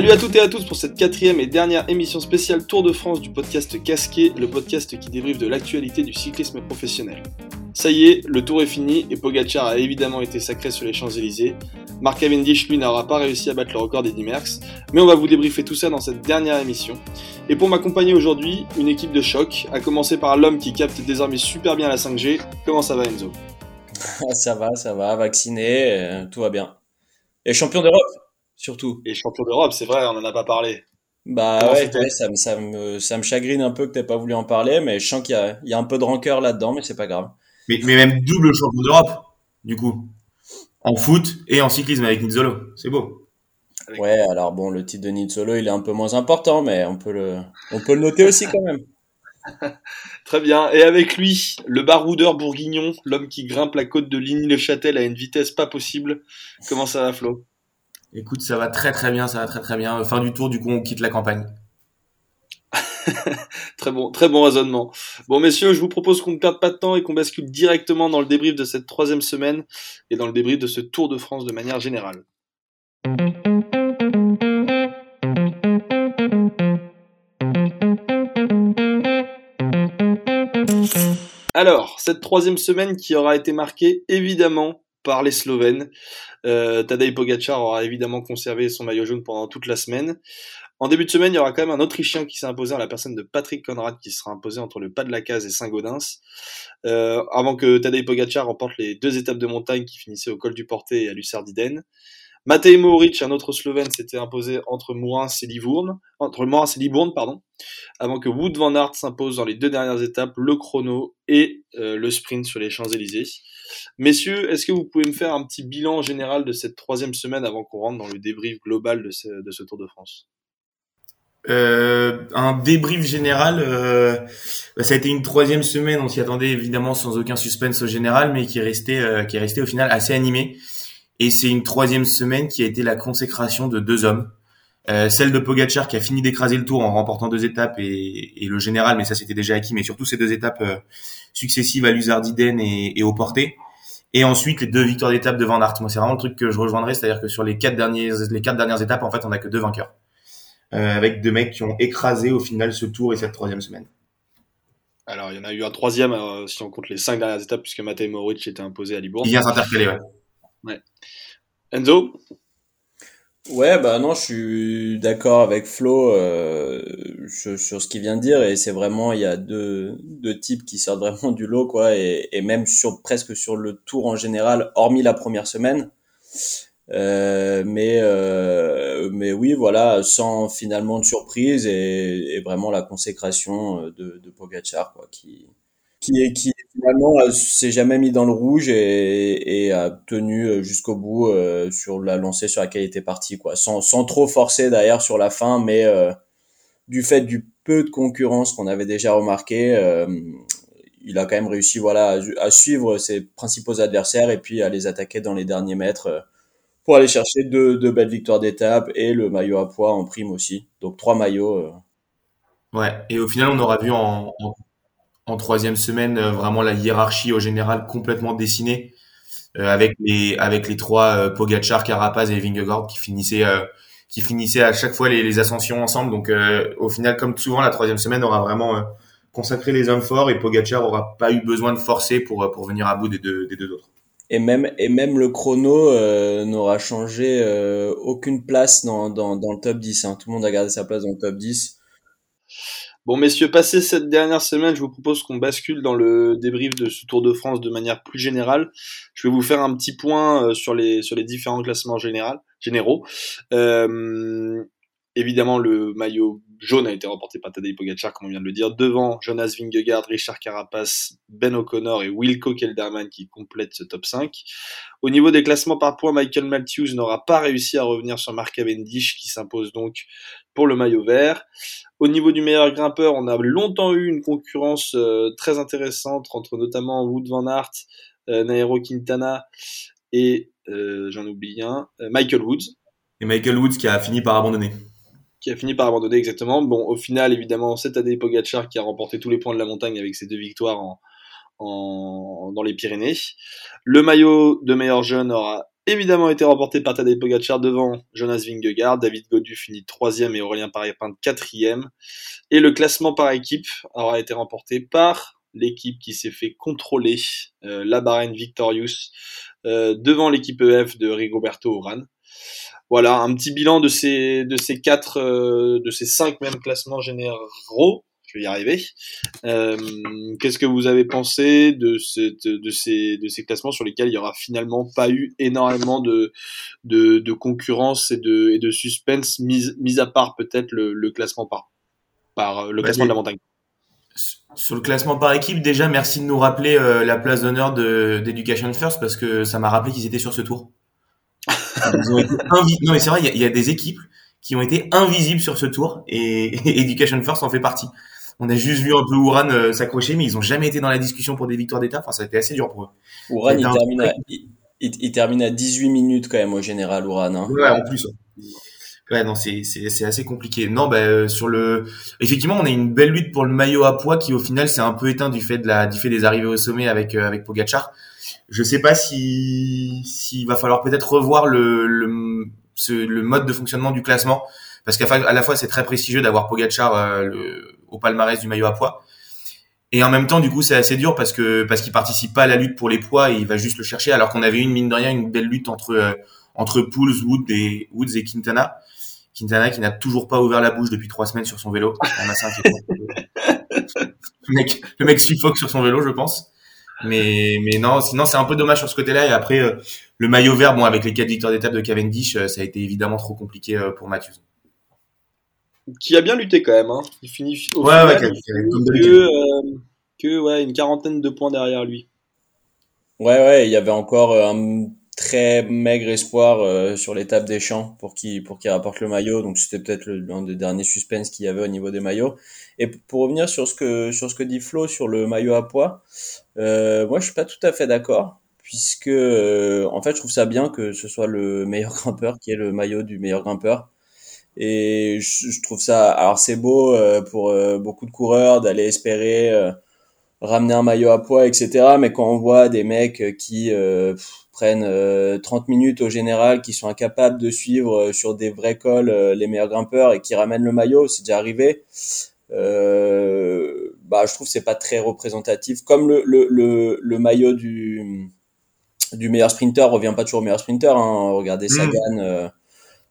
Salut à toutes et à tous pour cette quatrième et dernière émission spéciale Tour de France du podcast Casqué, le podcast qui débriefe de l'actualité du cyclisme professionnel. Ça y est, le tour est fini et Pogacar a évidemment été sacré sur les Champs-Élysées. Mark Cavendish, lui, n'aura pas réussi à battre le record 10 Merckx, mais on va vous débriefer tout ça dans cette dernière émission. Et pour m'accompagner aujourd'hui, une équipe de choc, à commencer par l'homme qui capte désormais super bien la 5G. Comment ça va Enzo? Ça va, ça va, vacciné, euh, tout va bien. Et champion d'Europe surtout. Et champion d'Europe, c'est vrai, on n'en a pas parlé. Bah ouais, ça, me, ça, me, ça, me, chagrine un peu que t'aies pas voulu en parler, mais je sens qu'il y, y a, un peu de rancœur là-dedans, mais c'est pas grave. Mais, mais, même double champion d'Europe, du coup. En foot et en cyclisme avec Nizzolo. C'est beau. Ouais, alors bon, le titre de Nizzolo, il est un peu moins important, mais on peut le, on peut le noter aussi quand même. Très bien. Et avec lui, le baroudeur bourguignon, l'homme qui grimpe la côte de Ligny-le-Châtel à une vitesse pas possible. Comment ça va, Flo? Écoute, ça va très très bien, ça va très très bien. Fin du tour, du coup, on quitte la campagne. très bon, très bon raisonnement. Bon, messieurs, je vous propose qu'on ne perde pas de temps et qu'on bascule directement dans le débrief de cette troisième semaine et dans le débrief de ce Tour de France de manière générale. Alors, cette troisième semaine qui aura été marquée évidemment par les Slovènes. Euh, Tadej Pogacar aura évidemment conservé son maillot jaune pendant toute la semaine. En début de semaine, il y aura quand même un Autrichien qui s'est imposé en la personne de Patrick Conrad qui sera imposé entre le pas de la case et Saint-Gaudens. Euh, avant que Tadej Pogacar remporte les deux étapes de montagne qui finissaient au col du Portet et à Lussardiden. Matej Mohoric, un autre Slovène, s'était imposé entre Mourins et Libourne, entre Mourins et Libourne, pardon, avant que Wood van Aert s'impose dans les deux dernières étapes, le chrono et euh, le sprint sur les Champs-Élysées. Messieurs, est-ce que vous pouvez me faire un petit bilan général de cette troisième semaine avant qu'on rentre dans le débrief global de ce, Tour de France? Euh, un débrief général, euh, bah, ça a été une troisième semaine, on s'y attendait évidemment sans aucun suspense au général, mais qui est resté, euh, qui est resté au final assez animé. Et c'est une troisième semaine qui a été la consécration de deux hommes. Euh, celle de Pogachar qui a fini d'écraser le tour en remportant deux étapes et, et le général, mais ça c'était déjà acquis, mais surtout ces deux étapes euh, successives à Luzardiden et, et au Porté. Et ensuite les deux victoires d'étape de Van Aert. Moi c'est vraiment le truc que je rejoindrai, c'est-à-dire que sur les quatre dernières les quatre dernières étapes, en fait, on a que deux vainqueurs, euh, avec deux mecs qui ont écrasé au final ce tour et cette troisième semaine. Alors il y en a eu un troisième si on compte les cinq dernières étapes puisque Matej Mohoric était imposé à Libourne. Il vient s'intercaler, ouais. ouais. Enzo? Ouais, bah non, je suis d'accord avec Flo euh, sur, sur, ce qu'il vient de dire et c'est vraiment il y a deux, deux types qui sortent vraiment du lot quoi et, et même sur presque sur le tour en général, hormis la première semaine. Euh, mais euh, mais oui, voilà, sans finalement de surprise et, et vraiment la consécration de, de Pogacar quoi, qui qui est qui finalement s'est jamais mis dans le rouge et, et a tenu jusqu'au bout euh, sur la lancée sur laquelle il était parti quoi. Sans, sans trop forcer d'ailleurs sur la fin mais euh, du fait du peu de concurrence qu'on avait déjà remarqué euh, il a quand même réussi voilà à, à, suivre ses principaux adversaires et puis à les attaquer dans les derniers mètres pour aller chercher deux, deux belles victoires d'étape et le maillot à poids en prime aussi. Donc trois maillots ouais et au final on aura vu en, en en troisième semaine euh, vraiment la hiérarchie au général complètement dessinée euh, avec les avec les trois euh, Pogachar, Carapaz et Vingegaard qui finissaient qui finissaient à chaque fois les, les ascensions ensemble. Donc au final, comme souvent, la troisième semaine aura vraiment consacré les hommes forts et Pogachar aura pas eu besoin de forcer pour pour venir à bout des deux des deux autres. Et même et même le chrono n'aura changé aucune place dans, dans dans le top 10. Hein. Tout le monde a gardé sa place dans le top 10. Bon, messieurs, passé cette dernière semaine, je vous propose qu'on bascule dans le débrief de ce Tour de France de manière plus générale. Je vais vous faire un petit point euh, sur les sur les différents classements généraux. Euh, évidemment, le maillot jaune a été remporté par Tadej Pogacar, comme on vient de le dire, devant Jonas Vingegaard, Richard Carapace, Ben O'Connor et Wilco Kelderman qui complètent ce top 5. Au niveau des classements par points, Michael Matthews n'aura pas réussi à revenir sur Mark Cavendish qui s'impose donc pour le maillot vert. Au niveau du meilleur grimpeur, on a longtemps eu une concurrence euh, très intéressante entre notamment Wood Van Aert, euh, Nairo Quintana et euh, j'en oublie un, euh, Michael Woods. Et Michael Woods qui a fini par abandonner. Qui a fini par abandonner exactement. Bon, au final, évidemment, cette année, Pogacar qui a remporté tous les points de la montagne avec ses deux victoires en, en, dans les Pyrénées. Le maillot de meilleur jeune aura évidemment été remporté par Tadej Pogacar devant Jonas Vingegaard. David Godu finit troisième et Aurélien Paré-Pinte quatrième. Et le classement par équipe aura été remporté par l'équipe qui s'est fait contrôler, euh, la Bahreïn Victorious, euh, devant l'équipe EF de Rigoberto Urán. Voilà, un petit bilan de ces de ces quatre, euh, de ces cinq mêmes classements généraux je vais y arriver. Euh, Qu'est-ce que vous avez pensé de, cette, de, ces, de ces classements sur lesquels il y aura finalement pas eu énormément de, de, de concurrence et de, et de suspense, mis, mis à part peut-être le, le, classement par, par le classement de la montagne? Sur le classement par équipe, déjà, merci de nous rappeler euh, la place d'honneur d'Education First parce que ça m'a rappelé qu'ils étaient sur ce tour. Ils ont été non, mais c'est vrai, il y, y, a des équipes qui ont été invisibles sur ce tour et, et Education First en fait partie. On a juste vu un peu Ouran euh, s'accrocher, mais ils ont jamais été dans la discussion pour des victoires d'étape. Enfin, ça a été assez dur pour eux. Ouran, il termine, à, il, termine à 18 minutes quand même au général, Ouran. Hein. Ouais, en plus. Ouais, non, c'est c'est assez compliqué. Non, bah euh, sur le, effectivement, on a une belle lutte pour le maillot à poids qui au final s'est un peu éteint du fait de la du fait des arrivées au sommet avec euh, avec Pogachar. Je sais pas si s'il va falloir peut-être revoir le le, ce, le mode de fonctionnement du classement parce qu'à la fois c'est très prestigieux d'avoir Pogachar euh, le, au palmarès du maillot à poids. Et en même temps, du coup, c'est assez dur parce que parce qu'il participe pas à la lutte pour les poids et il va juste le chercher. Alors qu'on avait une mine de rien une belle lutte entre euh, entre Pouls, Woods et Woods et Quintana. Quintana qui n'a toujours pas ouvert la bouche depuis trois semaines sur son vélo. le mec, le mec suffoque sur son vélo, je pense. Mais mais non, sinon c'est un peu dommage sur ce côté-là. Et après, euh, le maillot vert, bon, avec les quatre victoires d'étape de Cavendish, euh, ça a été évidemment trop compliqué pour Matthews qui a bien lutté quand même. Hein. Il finit au ouais, ouais, que, euh, que ouais, une quarantaine de points derrière lui. Ouais, ouais, il y avait encore euh, un très maigre espoir euh, sur l'étape des champs pour qui pour qu'il rapporte le maillot. Donc c'était peut-être l'un des derniers suspens qu'il y avait au niveau des maillots. Et pour revenir sur ce que sur ce que dit Flo sur le maillot à poids, euh, moi je suis pas tout à fait d'accord puisque en fait je trouve ça bien que ce soit le meilleur grimpeur qui est le maillot du meilleur grimpeur et je, trouve ça, alors c'est beau euh, pour euh, beaucoup de coureurs d'aller espérer euh, ramener un maillot à poids, etc. Mais quand on voit des mecs qui prennent 30 minutes au général, qui sont incapables de suivre sur des vrais cols les meilleurs grimpeurs et qui ramènent le maillot, c'est déjà arrivé. Euh, bah, je trouve que c'est pas très représentatif. Comme le, le, le, le, maillot du, du meilleur sprinter revient pas toujours au meilleur sprinter. Hein. Regardez mmh. Sagan,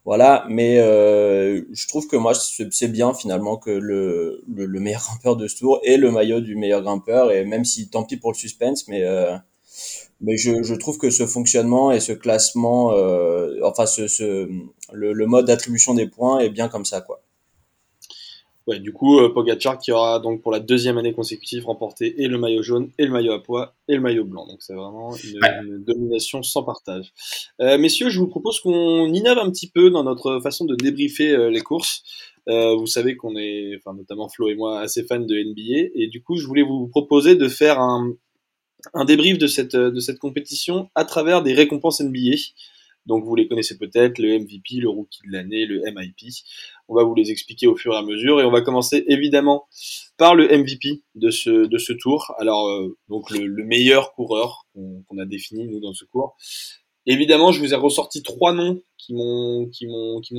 voilà, mais euh, je trouve que moi c'est bien finalement que le, le, le, meilleur grimpeur de ce tour ait le maillot du meilleur grimpeur et même si tant pis pour le suspense, mais euh, mais je, je trouve que ce fonctionnement et ce classement, euh, enfin ce, ce le, le mode d'attribution des points est bien comme ça quoi. Ouais, du coup, euh, Pogacar qui aura donc pour la deuxième année consécutive remporté et le maillot jaune, et le maillot à poids, et le maillot blanc. Donc c'est vraiment une, domination sans partage. Euh, messieurs, je vous propose qu'on innove un petit peu dans notre façon de débriefer euh, les courses. Euh, vous savez qu'on est, enfin notamment Flo et moi, assez fans de NBA, et du coup, je voulais vous proposer de faire un, un débrief de cette, de cette compétition à travers des récompenses NBA. Donc vous les connaissez peut-être, le MVP, le Rookie de l'année, le MIP. On va vous les expliquer au fur et à mesure et on va commencer évidemment par le MVP de ce, de ce tour. Alors euh, donc le, meilleur coureur qu'on a défini nous dans ce cours. Évidemment, je vous ai ressorti trois noms qui m'ont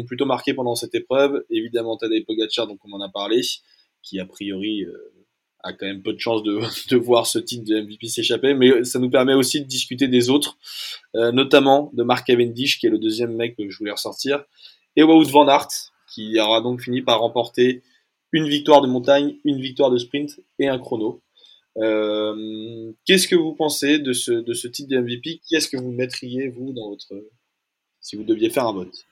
plutôt marqué pendant cette épreuve. Évidemment, Tadej Pogacar, donc on en a parlé, qui a priori euh, a quand même peu de chance de, de voir ce titre de MVP s'échapper, mais ça nous permet aussi de discuter des autres, euh, notamment de Mark Cavendish, qui est le deuxième mec que je voulais ressortir, et Wout van Aert, qui aura donc fini par remporter une victoire de montagne, une victoire de sprint et un chrono. Euh, Qu'est-ce que vous pensez de ce, de ce titre de MVP Qui est-ce que vous mettriez, vous, dans votre... si vous deviez faire un vote?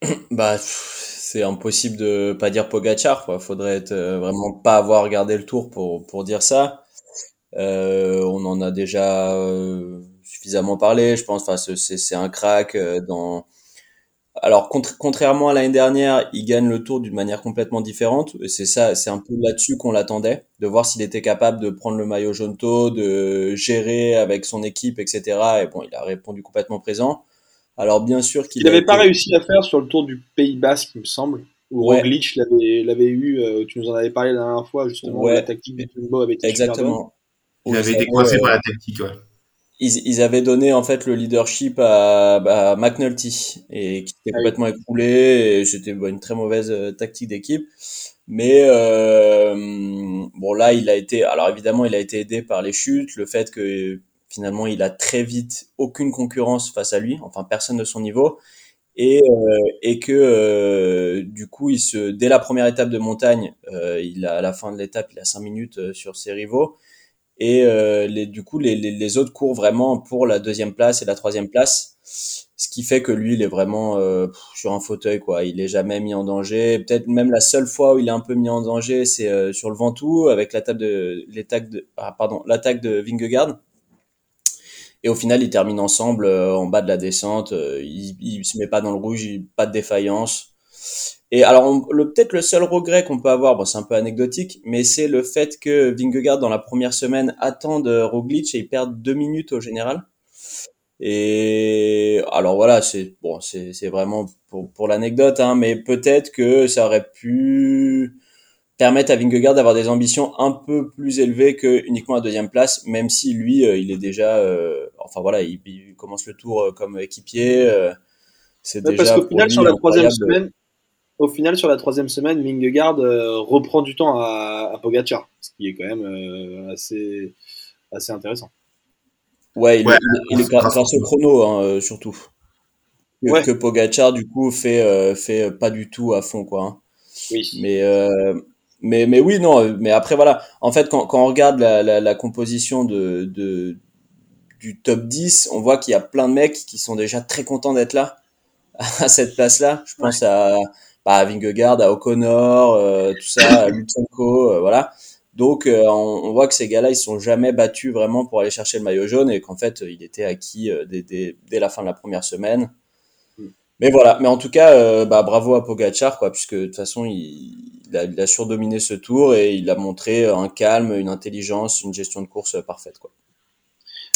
Bah, c'est impossible de pas dire Pogachar. Quoi. Faudrait être, euh, vraiment pas avoir regardé le tour pour pour dire ça. Euh, on en a déjà euh, suffisamment parlé, je pense. Enfin, c'est c'est un crack euh, dans. Alors contrairement à l'année dernière, il gagne le tour d'une manière complètement différente. C'est ça, c'est un peu là-dessus qu'on l'attendait, de voir s'il était capable de prendre le maillot jaune taux, de gérer avec son équipe, etc. Et bon, il a répondu complètement présent. Alors bien sûr qu'il n'avait pas réussi à faire sur le tour du Pays Basque, il me semble, où Roglic l'avait eu. Euh, tu nous en avais parlé la dernière fois justement. La tactique des Jumbo avait été exactement. Il avait été coincé par la tactique, ouais. ils, ils, avaient donné en fait le leadership à, à McNulty et qui s'était ah complètement écroulé et c'était une très mauvaise euh, tactique d'équipe. Mais euh, bon là, il a été alors évidemment il a été aidé par les chutes, le fait que finalement il a très vite aucune concurrence face à lui, enfin personne de son niveau et, euh, et que euh, du coup il se dès la première étape de montagne, euh, il a à la fin de l'étape il a cinq minutes sur ses rivaux et euh, les, du coup, les, les, les, autres courent vraiment pour la deuxième place et la troisième place, ce qui fait que lui, il est vraiment euh, sur un fauteuil, quoi. Il est jamais mis en danger. Peut-être même la seule fois où il est un peu mis en danger, c'est euh, sur le Ventoux avec l'attaque de l'attaque de ah, pardon l'attaque de Vingegaard. Et au final, ils terminent ensemble euh, en bas de la descente. il, il se met pas dans le rouge, pas de défaillance. Et alors, le, peut-être le seul regret qu'on peut avoir, bon, c'est un peu anecdotique, mais c'est le fait que Vingegaard, dans la première semaine, attende Roglic et il perd deux minutes au général. Et alors voilà, c'est bon, c'est c'est vraiment pour pour l'anecdote, hein, mais peut-être que ça aurait pu permettre à Vingegaard d'avoir des ambitions un peu plus élevées que uniquement la deuxième place, même si lui, euh, il est déjà, euh, enfin voilà, il, commence le tour euh, comme équipier. c'est déjà parce qu'au final, sur la troisième semaine, au final, sur la troisième semaine, Mingegaard euh, reprend du temps à, à Pogacar, ce qui est quand même euh, assez, assez intéressant. Ouais, il, est grâce au chrono, hein, surtout. Que, que, Pogacar, du coup, fait, fait pas du tout à fond, quoi. Hein. Oui. Mais, mais, mais oui, non, mais après, voilà. En fait, quand, quand on regarde la, la, la composition de, de, du top 10, on voit qu'il y a plein de mecs qui sont déjà très contents d'être là, à cette place-là. Je pense à bah, à Vingegaard, à O'Connor, euh, tout ça, à Lutsenko, euh, voilà. Donc euh, on, voit que ces gars-là, ils sont jamais battus vraiment pour aller chercher le maillot jaune et qu'en fait, il était acquis dès, dès, dès, la fin de la première semaine. Mais voilà, mais en tout cas, bah, bravo à Pogacar, quoi, puisque de toute façon, il, il, a, il, a, surdominé ce tour et il a montré un calme, une intelligence, une gestion de course parfaite, quoi.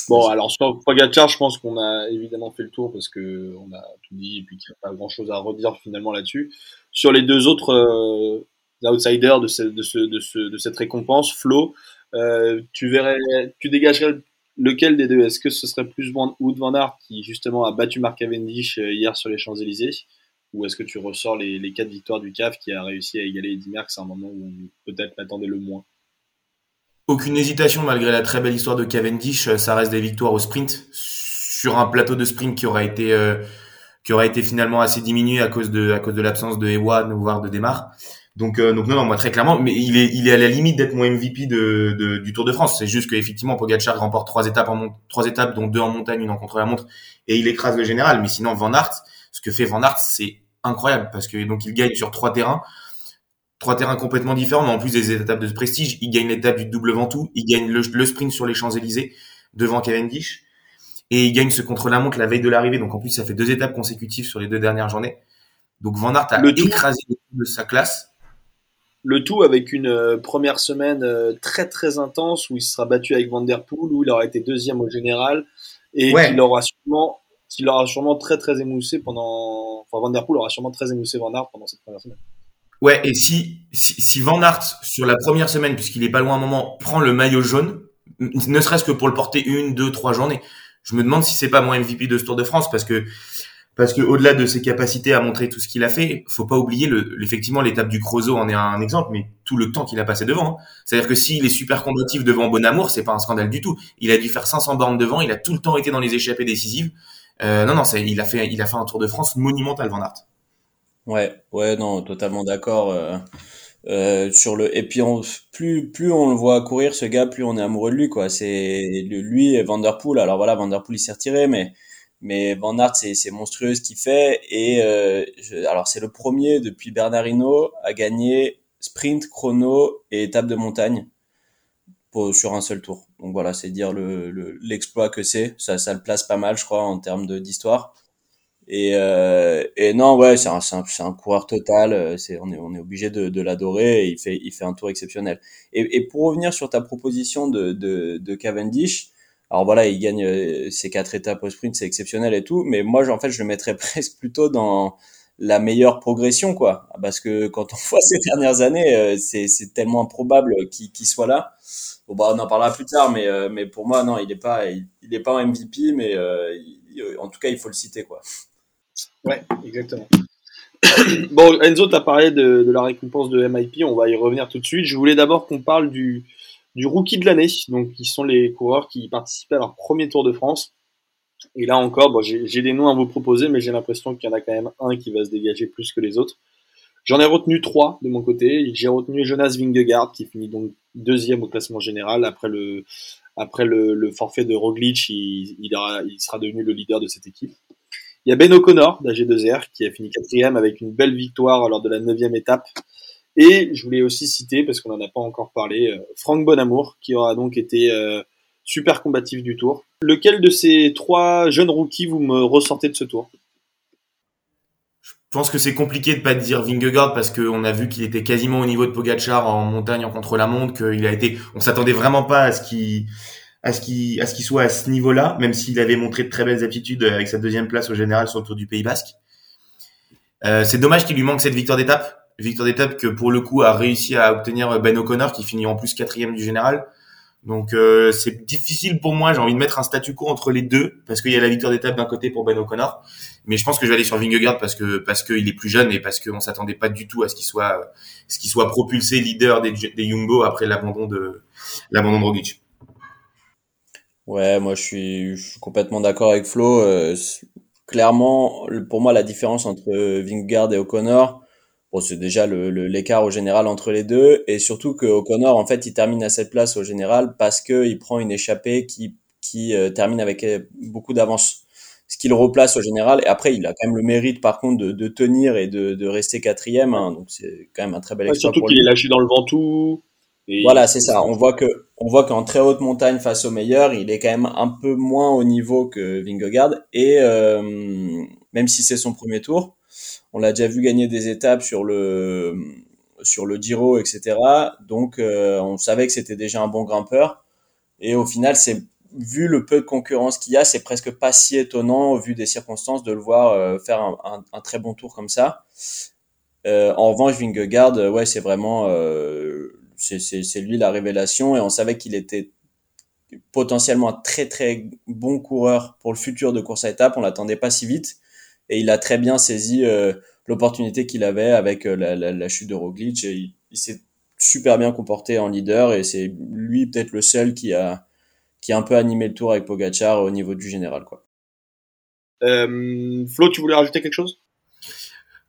Bon, alors sur Pogacar, je pense qu'on a évidemment fait le tour parce que on a tout dit et puis qu'il n'y a pas grand chose à redire finalement là-dessus. Sur les deux autres euh, outsiders de, ce, de, ce, de, ce, de, cette récompense, Flo, euh, tu verrais, tu dégagerais lequel des deux? Est-ce que ce serait plus Wood Van Aert qui justement a battu Mark Cavendish euh, hier sur les Champs-Élysées? Ou est-ce que tu ressors les, les quatre victoires du CAF qui a réussi à égaler Eddy Merckx à un moment où peut-être l'attendait le moins? Aucune hésitation malgré la très belle histoire de Cavendish, euh, ça reste des victoires au sprint. Sur un plateau de sprint qui aura été euh, qui aura été finalement assez diminué à cause de à cause de l'absence de Ewan voire de Demar. Donc euh, donc non, non moi très clairement mais il est il est à la limite d'être mon MVP de, de, du Tour de France. C'est juste qu'effectivement Pogacar remporte trois étapes en trois étapes dont deux en montagne, une en contre la montre et il écrase le général mais sinon Van Aert, ce que fait Van Aert c'est incroyable parce que donc il gagne sur trois terrains trois terrains complètement différents, mais en plus des étapes de prestige, il gagne l'étape du double Ventoux, il gagne le, sprint sur les Champs-Élysées devant Cavendish, et il gagne ce contre-la-montre la veille de l'arrivée, donc en plus ça fait deux étapes consécutives sur les deux dernières journées. Donc Van Aert a le écrasé de sa classe. Le tout avec une euh, première semaine euh, très très intense où il sera battu avec Van Der Poel, où il aura été deuxième au général, et qu'il aura sûrement qu'il aura sûrement très très émoussé pendant enfin Van Der Poel aura sûrement très émoussé Van Aert pendant cette première semaine. Ouais, et si, si, Van Aert, sur la première semaine, puisqu'il est pas loin un moment, prend le maillot jaune, ne serait-ce que pour le porter une, deux, trois journées, je me demande si c'est pas mon MVP de ce Tour de France, parce que, parce que au-delà de ses capacités à montrer tout ce qu'il a fait, faut pas oublier le, effectivement l'étape du Creusot en est un exemple, mais tout le temps qu'il a passé devant. Hein. C'est-à-dire que s'il est super combatif devant Bonamour, c'est pas un scandale du tout. Il a dû faire 500 bornes devant, il a tout le temps été dans les échappées décisives. Euh, non, non, il a fait, il a fait un Tour de France monumental, Van Aert. Ouais, ouais, non, totalement d'accord. Euh, euh, sur le et puis on, plus plus on le voit courir ce gars plus on est amoureux de lui quoi c'est lui et Vanderpool alors voilà Vanderpool il s'est retiré mais mais Van Aert c'est monstrueux ce qu'il fait et euh, alors c'est le premier depuis Bernardino à gagner sprint chrono et étape de montagne pour, sur un seul tour donc voilà c'est dire le l'exploit que c'est ça ça le place pas mal je crois en termes d'histoire et, euh, et non, ouais, c'est un, c'est un, coureur total. C'est, on est, on est obligé de, de l'adorer. il fait, il fait un tour exceptionnel. Et, et pour revenir sur ta proposition de, de, de Cavendish, alors voilà, il gagne euh, ses quatre étapes au sprint, c'est exceptionnel et tout. Mais moi, en fait, je le mettrais presque plutôt dans la meilleure progression, quoi. Parce que quand on voit ces dernières années, euh, c'est, tellement improbable qu'il, soit là. Bon, bah, on en parlera plus tard, mais, euh, mais pour moi, non, il n'est pas, il, MVP, mais en tout cas, il faut le citer, quoi. Ouais, exactement. bon, Enzo, tu as parlé de, de, la récompense de MIP, on va y revenir tout de suite. Je voulais d'abord qu'on parle du, du rookie de l'année, donc qui sont les coureurs qui participaient à leur premier Tour de France. Et là encore, j'ai des noms à vous proposer, mais j'ai l'impression qu'il y en a quand même un qui va se dégager plus que les autres. J'en ai retenu trois de mon côté. J'ai retenu Jonas Vingegaard qui finit donc deuxième au classement général après le forfait de Roglic, il, il, il, sera devenu le leader de cette équipe. Il y a Ben O'Connor d'AG2R qui a fini quatrième avec une belle victoire lors de la neuvième étape. Et je voulais aussi citer, parce qu'on n'en a pas encore parlé, euh, Franck Bonamour qui aura donc été euh, super combatif du tour. Lequel de ces trois jeunes rookies vous me ressortez de ce tour? Je pense que c'est compliqué de pas dire Vingegaard parce qu'on a vu qu'il était quasiment au niveau de Pogachar en montagne en contre-la-montre, qu'il a été, on s'attendait vraiment pas à ce qu'il à ce qu'il à ce qu'il soit à ce niveau-là, même s'il avait montré de très belles aptitudes avec sa deuxième place au général sur le Tour du Pays Basque. Euh, c'est dommage qu'il lui manque cette victoire d'étape, victoire d'étape que pour le coup a réussi à obtenir Ben O'Connor qui finit en plus quatrième du général. Donc euh, c'est difficile pour moi, j'ai envie de mettre un statu quo entre les deux parce qu'il y a la victoire d'étape d'un côté pour Ben O'Connor, mais je pense que je vais aller sur Vingegaard parce que parce qu'il est plus jeune et parce qu'on s'attendait pas du tout à ce qu'il soit ce qu'il soit propulsé leader des, des après l'abandon de l'abandon de Roglic. Ouais, moi je suis, je suis complètement d'accord avec Flo. Euh, clairement, pour moi la différence entre Vingegaard et O'Connor, c'est déjà l'écart le, au général entre les deux, et surtout que O'Connor, en fait, il termine à cette place au général parce qu'il prend une échappée qui, qui euh, termine avec euh, beaucoup d'avance. Ce qui le replace au général, et après, il a quand même le mérite, par contre, de, de tenir et de, de rester quatrième, hein, donc c'est quand même un très bel exploit. surtout qu'il est lâché dans le Ventoux. Et... Voilà, c'est ça. On voit que, on voit qu'en très haute montagne face au meilleur, il est quand même un peu moins au niveau que Vingegaard, et euh, même si c'est son premier tour, on l'a déjà vu gagner des étapes sur le sur le Giro, etc. Donc euh, on savait que c'était déjà un bon grimpeur. Et au final, c'est vu le peu de concurrence qu'il y a, c'est presque pas si étonnant au vu des circonstances de le voir euh, faire un, très bon tour comme ça. Euh, en revanche, Vingegaard, ouais, c'est vraiment c'est lui la révélation et on savait qu'il était potentiellement un très très bon coureur pour le futur de course à étapes. On l'attendait pas si vite et il a très bien saisi euh, l'opportunité qu'il avait avec euh, la, la, la, chute de Roglic. Et il, s'est super bien comporté en leader et c'est lui peut-être le seul qui a qui a un peu animé le tour avec Pogachar au niveau du général quoi. Euh, Flo, tu voulais rajouter quelque chose?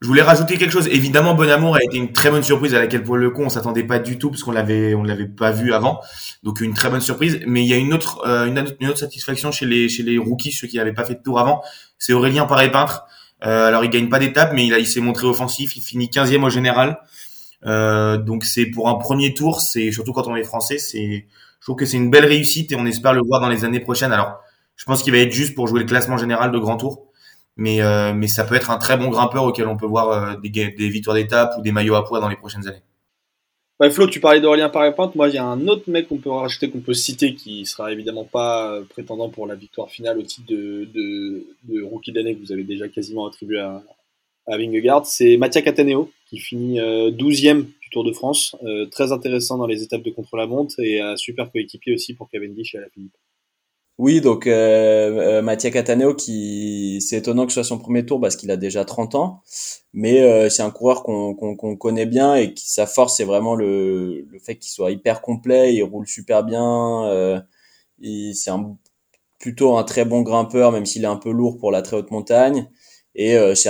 Je voulais rajouter quelque chose. Évidemment, Bon Amour a été une très bonne surprise à laquelle pour le coup on s'attendait pas du tout parce qu'on l'avait on l'avait pas vu avant. Donc une très bonne surprise. Mais il y a une autre euh, une, autre satisfaction chez les chez les rookies ceux qui n'avaient pas fait de tour avant. C'est Aurélien Paré peintre. Euh, alors il gagne pas d'étape, mais il a il s'est montré offensif. Il finit 15e au général. Euh, donc c'est pour un premier tour. C'est surtout quand on est français, c'est je trouve que c'est une belle réussite et on espère le voir dans les années prochaines. Alors je pense qu'il va être juste pour jouer le classement général de grand tour mais euh, mais ça peut être un très bon grimpeur auquel on peut voir euh, des, des victoires d'étape ou des maillots à poids dans les prochaines années. Ouais, Flo, tu parlais d'Aurélien Paré-Pinte. Moi, il y a un autre mec qu'on peut rajouter, qu'on peut citer, qui sera évidemment pas euh, prétendant pour la victoire finale au titre de, de, de rookie d'année que vous avez déjà quasiment attribué à, à Vingegaard. C'est Mattia Cataneo, qui finit 12e du Tour de France. très intéressant dans les étapes de contre-la-montre et un super coéquipier aussi pour Cavendish et à la Philippe. Oui, donc euh, euh, Mattia Cataneo, qui c'est étonnant que ce soit son premier tour parce qu'il a déjà 30 ans, mais euh, c'est un coureur qu'on connaît bien et qui sa force c'est vraiment le, le fait qu'il soit hyper complet, il roule super bien, euh, c'est un, plutôt un très bon grimpeur même s'il est un peu lourd pour la très haute montagne. Et euh, c'est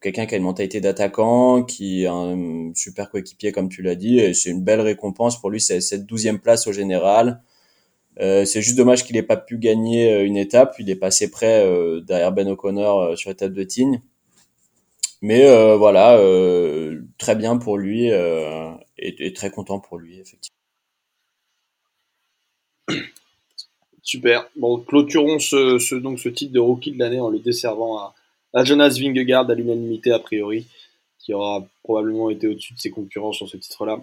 quelqu'un qui a une mentalité d'attaquant, qui est un super coéquipier comme tu l'as dit, et c'est une belle récompense pour lui, c'est cette douzième place au général. Euh, c'est juste dommage qu'il n'ait pas pu gagner euh, une étape. Il est passé près euh, derrière Ben O'Connor sur l'étape de Tignes. Mais voilà, très bien pour lui et, très content pour lui, effectivement. Super. Bon, clôturons ce, donc ce titre de rookie de l'année en le desservant à, à Jonas Vingegaard à l'unanimité a priori, qui aura probablement été au-dessus de ses concurrents sur ce titre-là.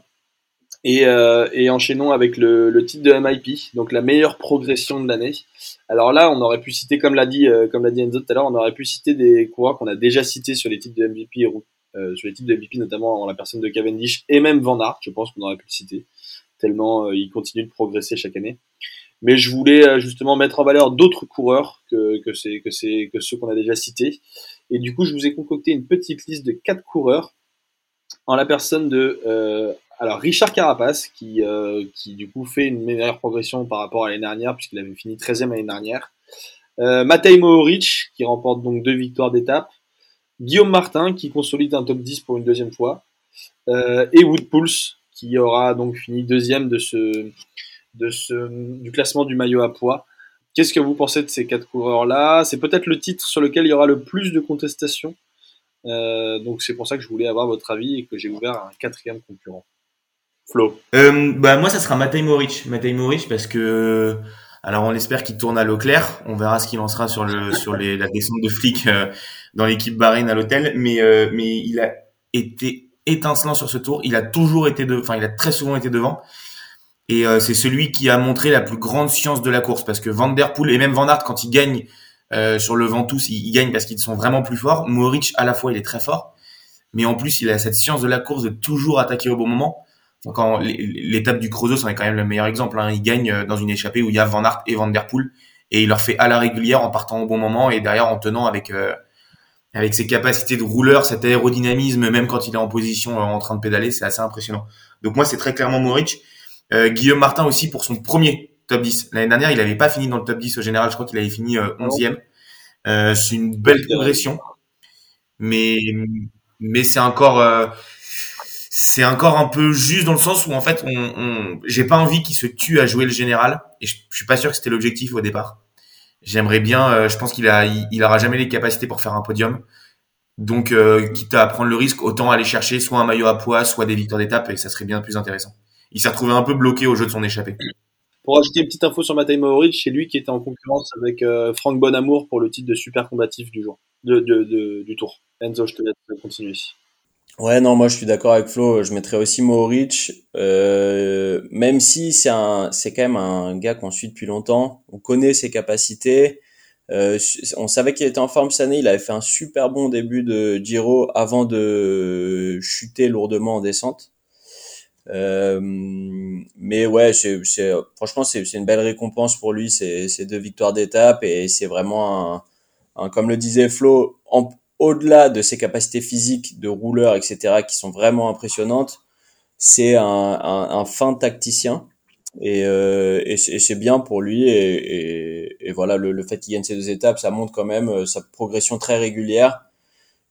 Et, euh, et enchaînons avec le, le, titre de MIP, donc la meilleure progression de l'année. Alors là, on aurait pu citer, comme l'a dit, euh, comme l'a dit Enzo tout à l'heure, on aurait pu citer des coureurs qu'on a déjà cités sur les titres de MVP, euh, sur les titres de MVP notamment en la personne de Cavendish et même Van Aert, je pense qu'on aurait pu le citer, tellement euh, il continue de progresser chaque année. Mais je voulais euh, justement mettre en valeur d'autres coureurs que, que, c'est, que, c'est, que ceux qu'on a déjà cités. Et du coup, je vous ai concocté une petite liste de quatre coureurs en la personne de euh, alors Richard Carapace qui, euh, qui du coup fait une meilleure progression par rapport à l'année dernière puisqu'il avait fini 13e l'année dernière. Euh, Matej Mohoric qui remporte donc deux victoires d'étape. Guillaume Martin qui consolide un top 10 pour une deuxième fois. Euh, et Wood Pulse qui aura donc fini deuxième du classement du maillot à poids. Qu'est-ce que vous pensez de ces quatre coureurs-là? C'est peut-être le titre sur lequel il y aura le plus de contestations. Euh, donc c'est pour ça que je voulais avoir votre avis et que j'ai ouvert un quatrième concurrent. Flo. Euh, bah moi ça sera Matej Moric. Matej Moric parce que alors on espère qu'il tourne à l'eau claire. On verra ce qu'il en sera sur le sur les, la descente de flics euh, dans l'équipe Bahreïn à l'hôtel. Mais euh, mais il a été étincelant sur ce tour. Il a toujours été de, enfin il a très souvent été devant. Et euh, c'est celui qui a montré la plus grande science de la course parce que Van der Poel et même Van Aert quand il gagne euh, sur le Ventoux, ils, ils gagnent parce qu'ils sont vraiment plus forts. Moric à la fois il est très fort, mais en plus il a cette science de la course de toujours attaquer au bon moment quand l'étape du Creusot, c'en est quand même le meilleur exemple. Hein. Il gagne euh, dans une échappée où il y a Van Aert et Van Der Poel et il leur fait à la régulière en partant au bon moment et derrière en tenant avec euh, avec ses capacités de rouleur, cet aérodynamisme, même quand il est en position euh, en train de pédaler, c'est assez impressionnant. Donc moi, c'est très clairement Moric. Euh, Guillaume Martin aussi pour son premier top 10. L'année dernière, il n'avait pas fini dans le top 10 au général. Je crois qu'il avait fini 11e. Euh, c'est une belle progression, mais mais c'est encore c'est encore un peu juste dans le sens où en fait, on, j'ai pas envie qu'il se tue à jouer le général et je, je suis pas sûr que c'était l'objectif au départ. J'aimerais bien, euh, je pense qu'il a, il, aura jamais les capacités pour faire un podium. Donc, euh, quitte à prendre le risque, autant aller chercher soit un maillot à poids, soit des victoires d'étape et ça serait bien plus intéressant. Il s'est retrouvé un peu bloqué au jeu de son échappée. Pour ajouter une petite info sur Matej Mohoric, c'est lui qui était en concurrence avec euh, Franck Bonamour pour le titre de super combatif du jour, de, du tour. Enzo, je te laisse continuer. Ouais, non, moi je suis d'accord avec Flo. Je mettrais aussi Mohoric, euh, même si c'est un, c'est quand même un gars qu'on suit depuis longtemps. On connaît ses capacités. Euh, on savait qu'il était en forme cette année. Il avait fait un super bon début de Giro avant de chuter lourdement en descente. Euh, mais ouais, c'est, franchement c'est, c'est une belle récompense pour lui. C'est deux victoires d'étape et c'est vraiment un, un, comme le disait Flo, en, au-delà de ses capacités physiques de rouleur, etc., qui sont vraiment impressionnantes, c'est un, un, un, fin tacticien. Et, euh, et c'est bien pour lui. Et, et, voilà, le, le fait qu'il gagne ces deux étapes, ça montre quand même euh, sa progression très régulière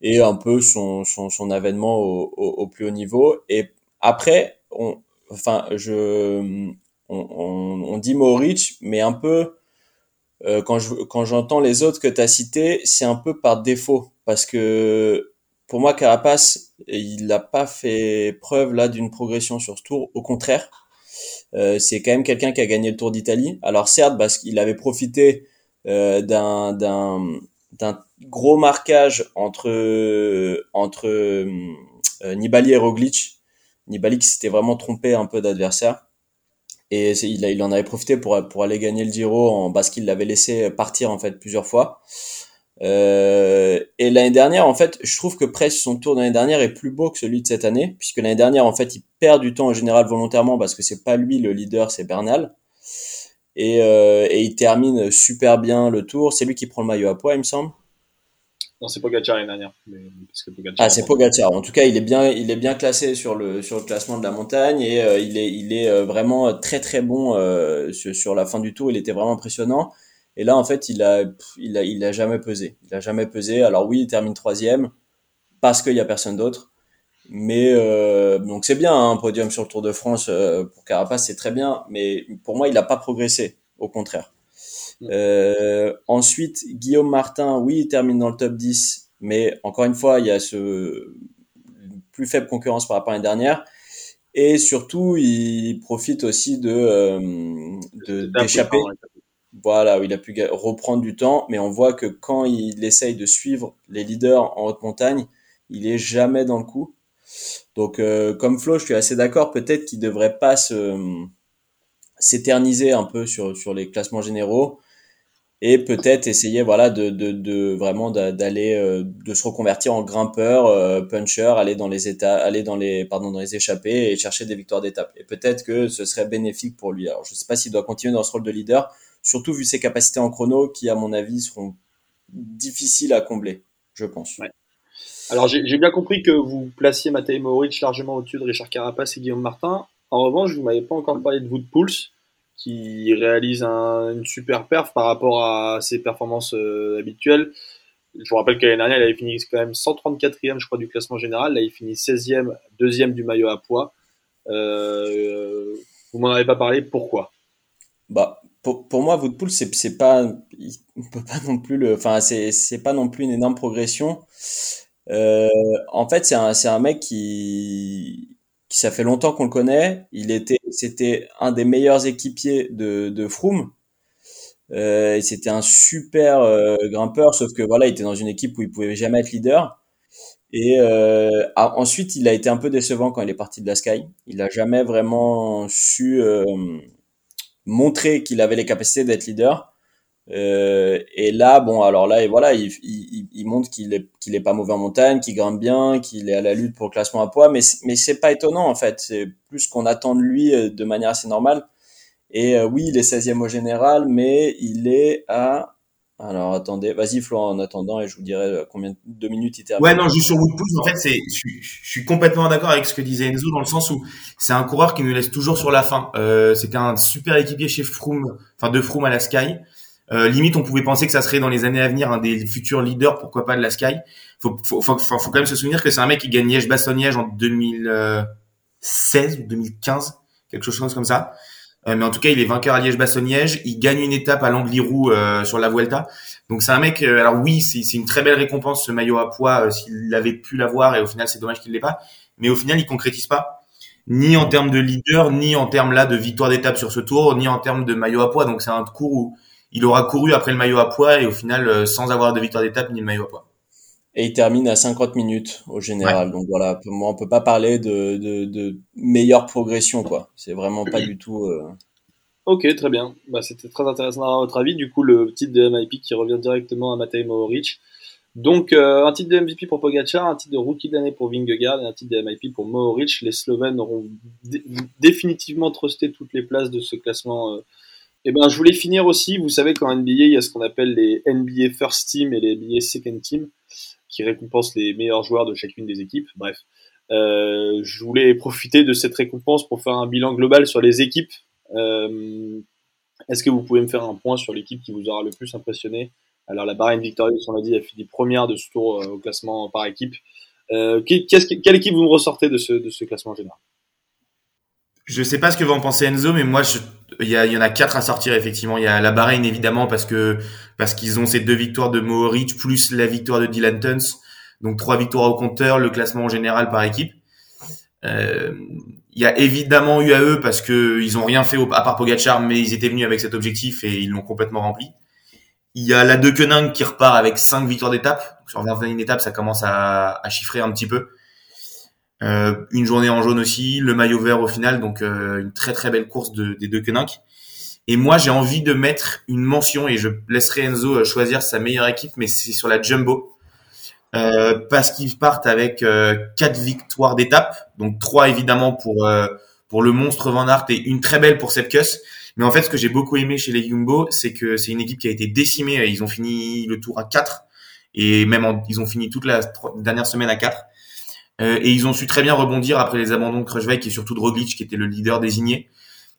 et un peu son, son, son avènement au, au, plus haut niveau. Et après, on, enfin, je, on, on, on dit Mauric, mais un peu euh, quand je quand j'entends les autres que tu as cités, c'est un peu par défaut parce que pour moi Carapace, il n'a pas fait preuve là d'une progression sur ce tour, au contraire. Euh, c'est quand même quelqu'un qui a gagné le Tour d'Italie. Alors certes parce qu'il avait profité euh, d'un d'un gros marquage entre entre euh, Nibali et Roglic. Nibali qui s'était vraiment trompé un peu d'adversaire et il, il en avait profité pour, pour aller gagner le Giro en, parce qu'il l'avait laissé partir en fait plusieurs fois. Euh, et l'année dernière, en fait, je trouve que presque son tour de l'année dernière est plus beau que celui de cette année, puisque l'année dernière, en fait, il perd du temps en général volontairement parce que c'est pas lui le leader, c'est Bernal. Et, euh, et il termine super bien le tour. C'est lui qui prend le maillot à poids, il me semble. Non, c'est Pogacar l'année dernière. Mais, parce que Pogacar ah, c'est Pogacar. En tout cas, il est bien, il est bien classé sur le sur le classement de la montagne et euh, il est il est vraiment très très bon sur, sur, la fin du tour. Il était vraiment impressionnant. Et là, en fait, il a il a il a jamais pesé. Il a jamais pesé. Alors oui, il termine troisième parce qu'il y a personne d'autre. Mais euh, donc c'est bien hein, un podium sur le Tour de France pour Carapace, c'est très bien. Mais pour moi, il n'a pas progressé. Au contraire. Euh, ensuite, Guillaume Martin, oui, il termine dans le top 10, mais encore une fois, il y a ce plus faible concurrence par rapport à l'année dernière. Et surtout, il profite aussi de euh, d'échapper. Voilà, il a pu reprendre du temps, mais on voit que quand il essaye de suivre les leaders en haute montagne, il est jamais dans le coup. Donc, euh, comme Flo, je suis assez d'accord. Peut-être qu'il devrait pas se s'éterniser un peu sur les classements généraux et peut-être essayer voilà de vraiment d'aller euh, de se reconvertir en grimpeur euh, puncher aller dans les états aller dans les pardon dans les échappées et chercher des victoires d'étape et peut-être que ce serait bénéfique pour lui alors je sais pas s'il doit continuer dans ce rôle de leader surtout vu ses capacités en chrono qui à mon avis seront difficiles à combler je pense ouais. alors j'ai bien compris que vous placiez Matej Moric largement au-dessus de Richard Carapace et Guillaume Martin en revanche vous m'avez pas encore parlé de vous de Pulse qui réalise un, une super perf par rapport à ses performances euh, habituelles. Je vous rappelle que l'année dernière, il avait fini quand même 134e, je crois, du classement général. Là, il finit 16e, deuxième du maillot à poids. Euh, vous m'en avez pas parlé, pourquoi? Bah, pour, moi, Woodpool, c'est c'est pas, peut pas non plus le, enfin, c'est c'est pas non plus une énorme progression. Euh, en fait, c'est un c'est un mec qui ça fait longtemps qu'on le connaît. Il était, c'était un des meilleurs équipiers de, de Froome. Euh, c'était un super euh, grimpeur, sauf que voilà, il était dans une équipe où il pouvait jamais être leader. Et ensuite, il a été un peu décevant quand il est parti de la Sky. Il a jamais vraiment su montrer qu'il avait les capacités d'être leader. Euh, et là, bon, alors là, et voilà, il, il, il montre qu'il est, qu'il est pas mauvais en montagne, qu'il grimpe bien, qu'il est à la lutte pour le classement à poids, mais, mais c'est pas étonnant en fait. C'est plus qu'on attend de lui euh, de manière assez normale. Et euh, oui, il est 16e au général, mais il est à. Alors attendez, vas-y Florent en attendant et je vous dirai combien de minutes il termine. Ouais, non, juste sur Woodpulse, en fait, c'est, je, je, suis complètement d'accord avec ce que disait Enzo dans le sens où c'est un coureur qui nous laisse toujours sur la fin. Euh, c'était un super équipier chez Froome, enfin de Froome à la Sky. Euh, limite, on pouvait penser que ça serait dans les années à venir un des futurs leaders, pourquoi pas de la Sky. Faut, faut, faut, faut, quand même se souvenir que c'est un mec qui gagne Liège-Bastogne-Liège en 2016 ou 2015, quelque chose comme ça. Euh, mais en tout cas, il est vainqueur à Liège-Bastogne-Liège. Il gagne une étape à l'Angliru euh, sur la Vuelta. Donc c'est un mec. Euh, alors oui, c'est une très belle récompense ce maillot à poids s'il avait pu l'avoir et au final c'est dommage qu'il l'ait pas. Mais au final, il concrétise pas ni en termes de leader, ni en termes là de victoire d'étape sur ce tour, ni en termes de maillot à poids. Donc c'est un cours où il aura couru après le maillot à poids et au final sans avoir de victoire d'étape ni de maillot à poids. Et il termine à 50 minutes au général. Donc voilà, pour moi on peut pas parler de, de, de meilleure progression quoi. C'est vraiment pas du tout. Euh... Ok, très bien. Bah, C'était très intéressant à votre avis. Du coup, le titre de MIP qui revient directement à Matej Mohoric. Donc, euh, un titre de MVP pour Pogacar, un titre de rookie d'année pour Vingegaard et un titre de MIP pour Mohoric. Les Slovènes auront définitivement trusté toutes les places de ce classement euh, eh ben, je voulais finir aussi. Vous savez qu'en NBA, il y a ce qu'on appelle les NBA First Team et les NBA Second Team, qui récompensent les meilleurs joueurs de chacune des équipes. Bref, euh, je voulais profiter de cette récompense pour faire un bilan global sur les équipes. Euh, Est-ce que vous pouvez me faire un point sur l'équipe qui vous aura le plus impressionné? Alors, la Bahrain Victorious, on l'a dit, a fini première de ce tour euh, au classement par équipe. Euh, quelle équipe vous me ressortez de ce, de ce classement général? Je sais pas ce que va en penser Enzo, mais moi, il y, y, en a quatre à sortir effectivement. Il y a la Bahreïn évidemment parce que parce qu'ils ont ces deux victoires de Mohoric plus la victoire de Dylan Tuns, donc trois victoires au compteur, le classement en général par équipe. Euh, il y a évidemment UAE parce que ils ont rien fait à part Pogachar, mais ils étaient venus avec cet objectif et ils l'ont complètement rempli. Il y a la De qui repart avec cinq victoires d'étape. Sur 21 étapes, ça commence à chiffrer un petit peu. Euh, une journée en jaune aussi, le maillot vert au final, donc euh, une très très belle course de, des deux Koenig. Et moi, j'ai envie de mettre une mention et je laisserai Enzo euh, choisir sa meilleure équipe, mais c'est sur la Jumbo. Euh, parce qu'ils partent avec quatre victoires d'étape, donc trois évidemment pour pour le monstre Van Aert et une très belle pour Sepkus. Mais en fait, ce que j'ai beaucoup aimé chez les Jumbo, c'est que c'est une équipe qui a été décimée. Ils ont fini le tour à 4 et même ils ont fini toute la dernière semaine à 4. Euh, et ils ont su très bien rebondir après les abandons de Kruijswijk et surtout de Roglic qui était le leader désigné.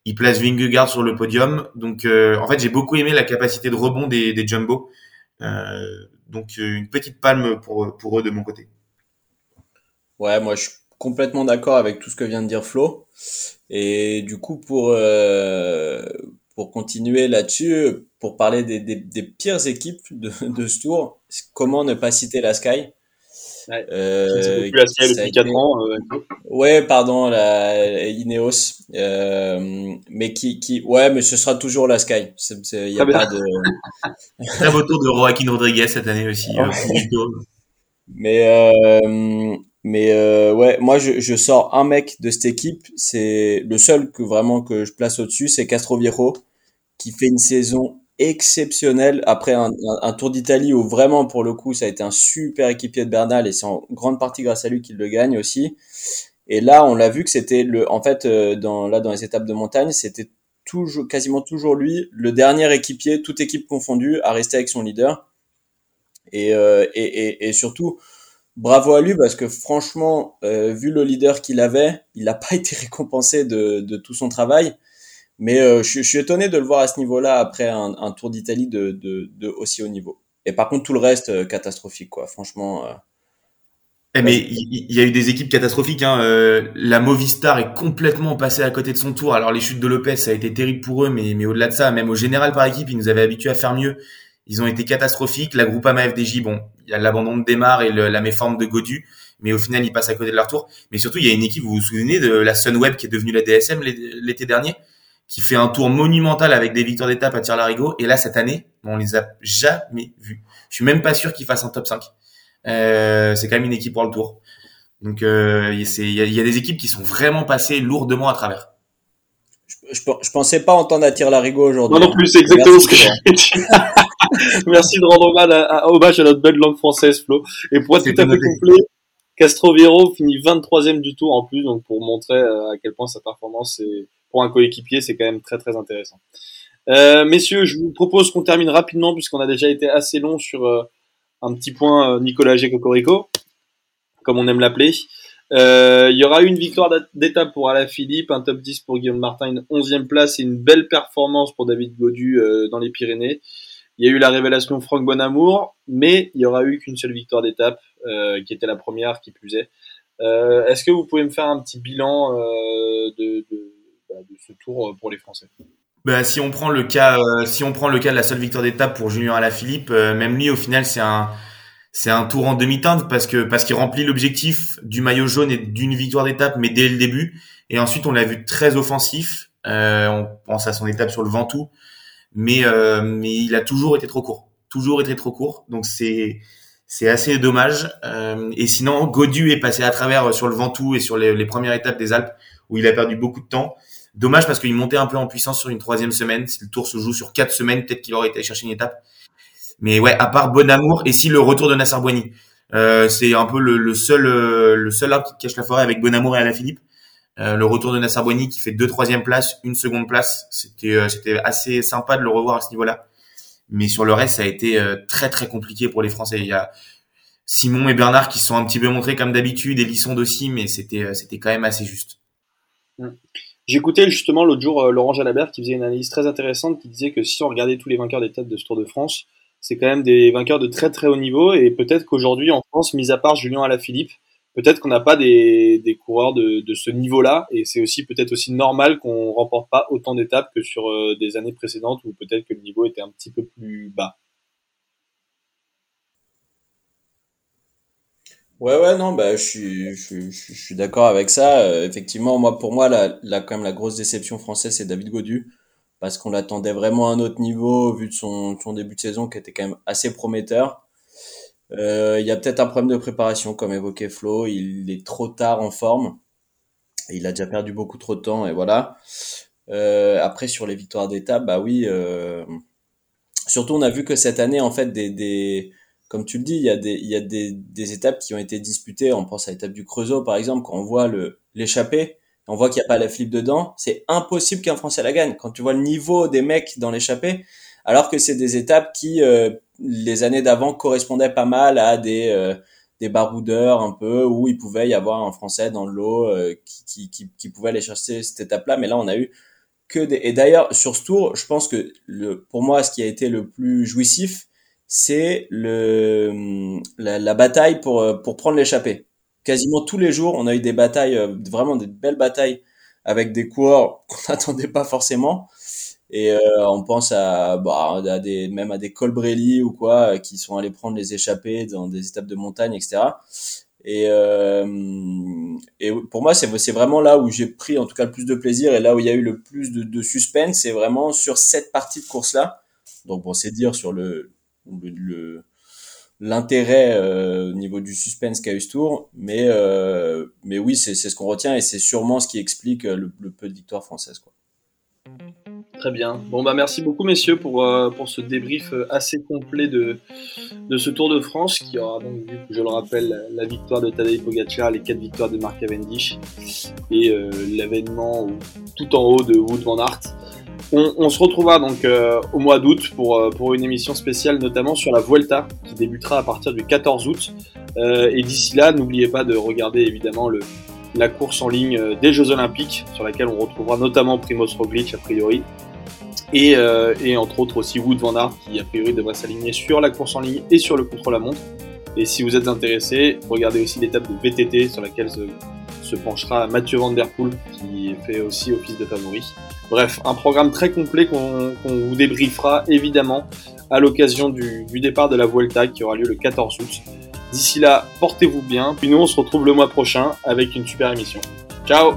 Ils placent Vingegaard sur le podium. Donc euh, en fait j'ai beaucoup aimé la capacité de rebond des, des Jumbo. Euh, donc une petite palme pour, pour eux de mon côté. Ouais, moi je suis complètement d'accord avec tout ce que vient de dire Flo. Et du coup pour pour continuer là-dessus, pour parler des, pires équipes de, de ce tour, comment ne pas citer la Sky? Ouais. Euh, plus la Sky depuis 4 ans. Euh, ouais, pardon, la Ineos, euh, mais qui, qui, ouais, mais ce sera toujours la Sky. Il y a pas de. Très beau tour de Joaquin Rodriguez cette année aussi. Euh, mais euh, Mais euh, ouais, moi je, je, sors un mec de cette équipe, c'est le seul que vraiment que je place au-dessus, c'est Castroviejo, qui fait une saison exceptionnelle après un, un, Tour d'Italie où vraiment pour le coup ça a été un super équipier de Bernal et c'est en grande partie grâce à lui qu'il le gagne aussi. Et là, on l'a vu que c'était le, en fait, euh, dans là dans les étapes de montagne, c'était toujours, quasiment toujours lui, le dernier équipier, toute équipe confondue, à rester avec son leader. Et, euh, et, et, et, surtout, bravo à lui parce que franchement, euh, vu le leader qu'il avait, il n'a pas été récompensé de, de, tout son travail. Mais euh, je, je, suis étonné de le voir à ce niveau-là après un, un Tour d'Italie de, de, de, aussi haut niveau. Et par contre, tout le reste, euh, catastrophique, quoi. Franchement. Eh, mais il y, a eu des équipes catastrophiques. Hein. Euh, la Movistar est complètement passée à côté de son tour. Alors les chutes de Lopez, ça a été terrible pour eux, mais, mais au-delà de ça, même au général par équipe, ils nous avaient habitués à faire mieux. Ils ont été catastrophiques. La Groupama FDJ, bon, il y a l'abandon de Démarre et la méforme de Godu, mais au final, ils passent à côté de leur tour. Mais surtout, il y a une équipe, vous vous souvenez de la Sunweb qui est devenue la DSM l'été dernier, qui fait un tour monumental avec des victoires d'étape à Tire-Larigot. Et là, cette année, on les a jamais vus. Je suis même pas sûr qu'ils fassent un top 5. Euh, c'est quand même une équipe pour le tour. Donc euh, il y, y, a des équipes qui sont vraiment passées lourdement à travers. Je, je, pensais pas entendre à tir larigot aujourd'hui. Non non plus, c'est exactement ce que j'ai dit. Merci de rendre hommage à, à, notre belle langue française, Flo. Et pour être tout à fait complet, Castroviejo finit 23e du tour en plus, donc pour montrer euh, à quel point sa performance est, pour un coéquipier, c'est quand même très très intéressant. Euh, messieurs, je vous propose qu'on termine rapidement puisqu'on a déjà été assez long sur euh, un petit point euh, Nicolas G. Cocorico, comme on aime l'appeler. Euh, il y aura eu une victoire d'étape pour Alaphilippe, un top 10 pour Guillaume Martin, une 11e place et une belle performance pour David Godu euh, dans les Pyrénées. Il y a eu la révélation Franck Bonamour, mais il y aura eu qu'une seule victoire d'étape, euh, qui était la première, qui plus est. Est-ce que vous pouvez me faire un petit bilan de, de, de, ce tour pour les Français bah, si on prend le cas, euh, si on prend le cas de la seule victoire d'étape pour Julien Alaphilippe, euh, même lui au final c'est un c'est un tour en demi-teinte parce que parce qu'il remplit l'objectif du maillot jaune et d'une victoire d'étape, mais dès le début. Et ensuite on l'a vu très offensif. Euh, on pense à son étape sur le Ventoux, mais euh, mais il a toujours été trop court, toujours été trop court. Donc c'est c'est assez dommage. Euh, et sinon Godu est passé à travers sur le Ventoux et sur les premières étapes des Alpes où il a perdu beaucoup de temps. Dommage parce qu'il montait un peu en puissance sur une troisième semaine. Si le tour se joue sur quatre semaines, peut-être qu'il aurait été chercher une étape. Mais ouais, à part Bon Amour et si le retour de Nasser Boigny, euh, c'est un peu le, seul euh, le seul qui cache la forêt avec Bon Amour et Alaphilippe. Euh, le retour de Nasser Boigny qui fait deux troisième place, une seconde place, c'était euh, c'était assez sympa de le revoir à ce niveau-là. Mais sur le reste, ça a été euh, très très compliqué pour les Français. Il y a Simon et Bernard qui se sont un petit peu montrés comme d'habitude, et Lissonde aussi, mais c'était c'était quand même assez juste. Mm. J'écoutais justement l'autre jour euh, Laurent Jalabert qui faisait une analyse très intéressante qui disait que si on regardait tous les vainqueurs des têtes de ce Tour de France, c'est quand même des vainqueurs de très très haut niveau et peut-être qu'aujourd'hui en France, mis à part Julien Alaphilippe, peut-être qu'on n'a pas des, des coureurs de, de ce niveau-là et c'est aussi peut-être aussi normal qu'on remporte pas autant d'étapes que sur euh, des années précédentes où peut-être que le niveau était un petit peu plus bas. Ouais, ouais, non, bah, je suis, je, je suis d'accord avec ça. Euh, effectivement, moi, pour moi, la, la, quand même, la grosse déception française, c'est David Godu. Parce qu'on l'attendait vraiment à un autre niveau, vu de son, son début de saison qui était quand même assez prometteur. Euh, il y a peut-être un problème de préparation, comme évoqué Flo. Il est trop tard en forme. Il a déjà perdu beaucoup trop de temps, et voilà. Euh, après, sur les victoires d'étape, bah oui. Euh, surtout, on a vu que cette année, en fait, des, des, comme tu le dis, il y a des, il y a des, des étapes qui ont été disputées. On pense à l'étape du Creusot, par exemple, quand on voit le, l'échappée, on voit qu'il n'y a pas la flip dedans. C'est impossible qu'un Français la gagne. Quand tu vois le niveau des mecs dans l'échappée, alors que c'est des étapes qui, euh, les années d'avant, correspondaient pas mal à des, euh, des baroudeurs un peu, où il pouvait y avoir un Français dans le lot euh, qui, qui, qui, qui, pouvait aller chercher cette étape-là. Mais là, on a eu que des... Et d'ailleurs, sur ce tour, je pense que le, pour moi, ce qui a été le plus jouissif, c'est le la, la, bataille pour euh, pour prendre l'échappée. Quasiment tous les jours, on a eu des batailles, euh, vraiment des belles batailles avec des coureurs qu'on n'attendait pas forcément. Et euh, on pense à, bah, à des, même à des Colbrelli ou quoi, qui sont allés prendre les échappées dans des étapes de montagne, etc. Et, euh, et pour moi, c'est, c'est vraiment là où j'ai pris en tout cas le plus de plaisir et là où il y a eu le plus de, de suspense, c'est vraiment sur cette partie de course-là. Donc bon, c'est dire sur le, l'intérêt euh, au niveau du suspense qu'a eu ce tour, mais euh, mais oui, c'est ce qu'on retient et c'est sûrement ce qui explique le, le peu de victoires françaises quoi. Très bien. Bon bah merci beaucoup messieurs pour, euh, pour ce débrief euh, assez complet de, de ce Tour de France qui aura donc vu, je le rappelle, la victoire de Tadej Pogacar, les quatre victoires de Mark Cavendish et euh, l'événement tout en haut de Wood van Aert. On, se retrouvera donc euh, au mois d'août pour, euh, pour une émission spéciale notamment sur la Vuelta qui débutera à partir du 14 août. Euh, et d'ici là, n'oubliez pas de regarder évidemment le, la course en ligne des Jeux Olympiques sur laquelle on retrouvera notamment Primoz Roglic a priori et, et, entre autres aussi Wood Van Aert qui a priori devrait s'aligner sur la course en ligne et sur le contre-la-montre. Et si vous êtes intéressé, regardez aussi l'étape de VTT sur laquelle se, penchera Mathieu Van Der Poel qui fait aussi office de favori. Bref, un programme très complet qu'on qu vous débriefera évidemment à l'occasion du, du, départ de la Vuelta qui aura lieu le 14 août. D'ici là, portez-vous bien. Puis nous, on se retrouve le mois prochain avec une super émission. Ciao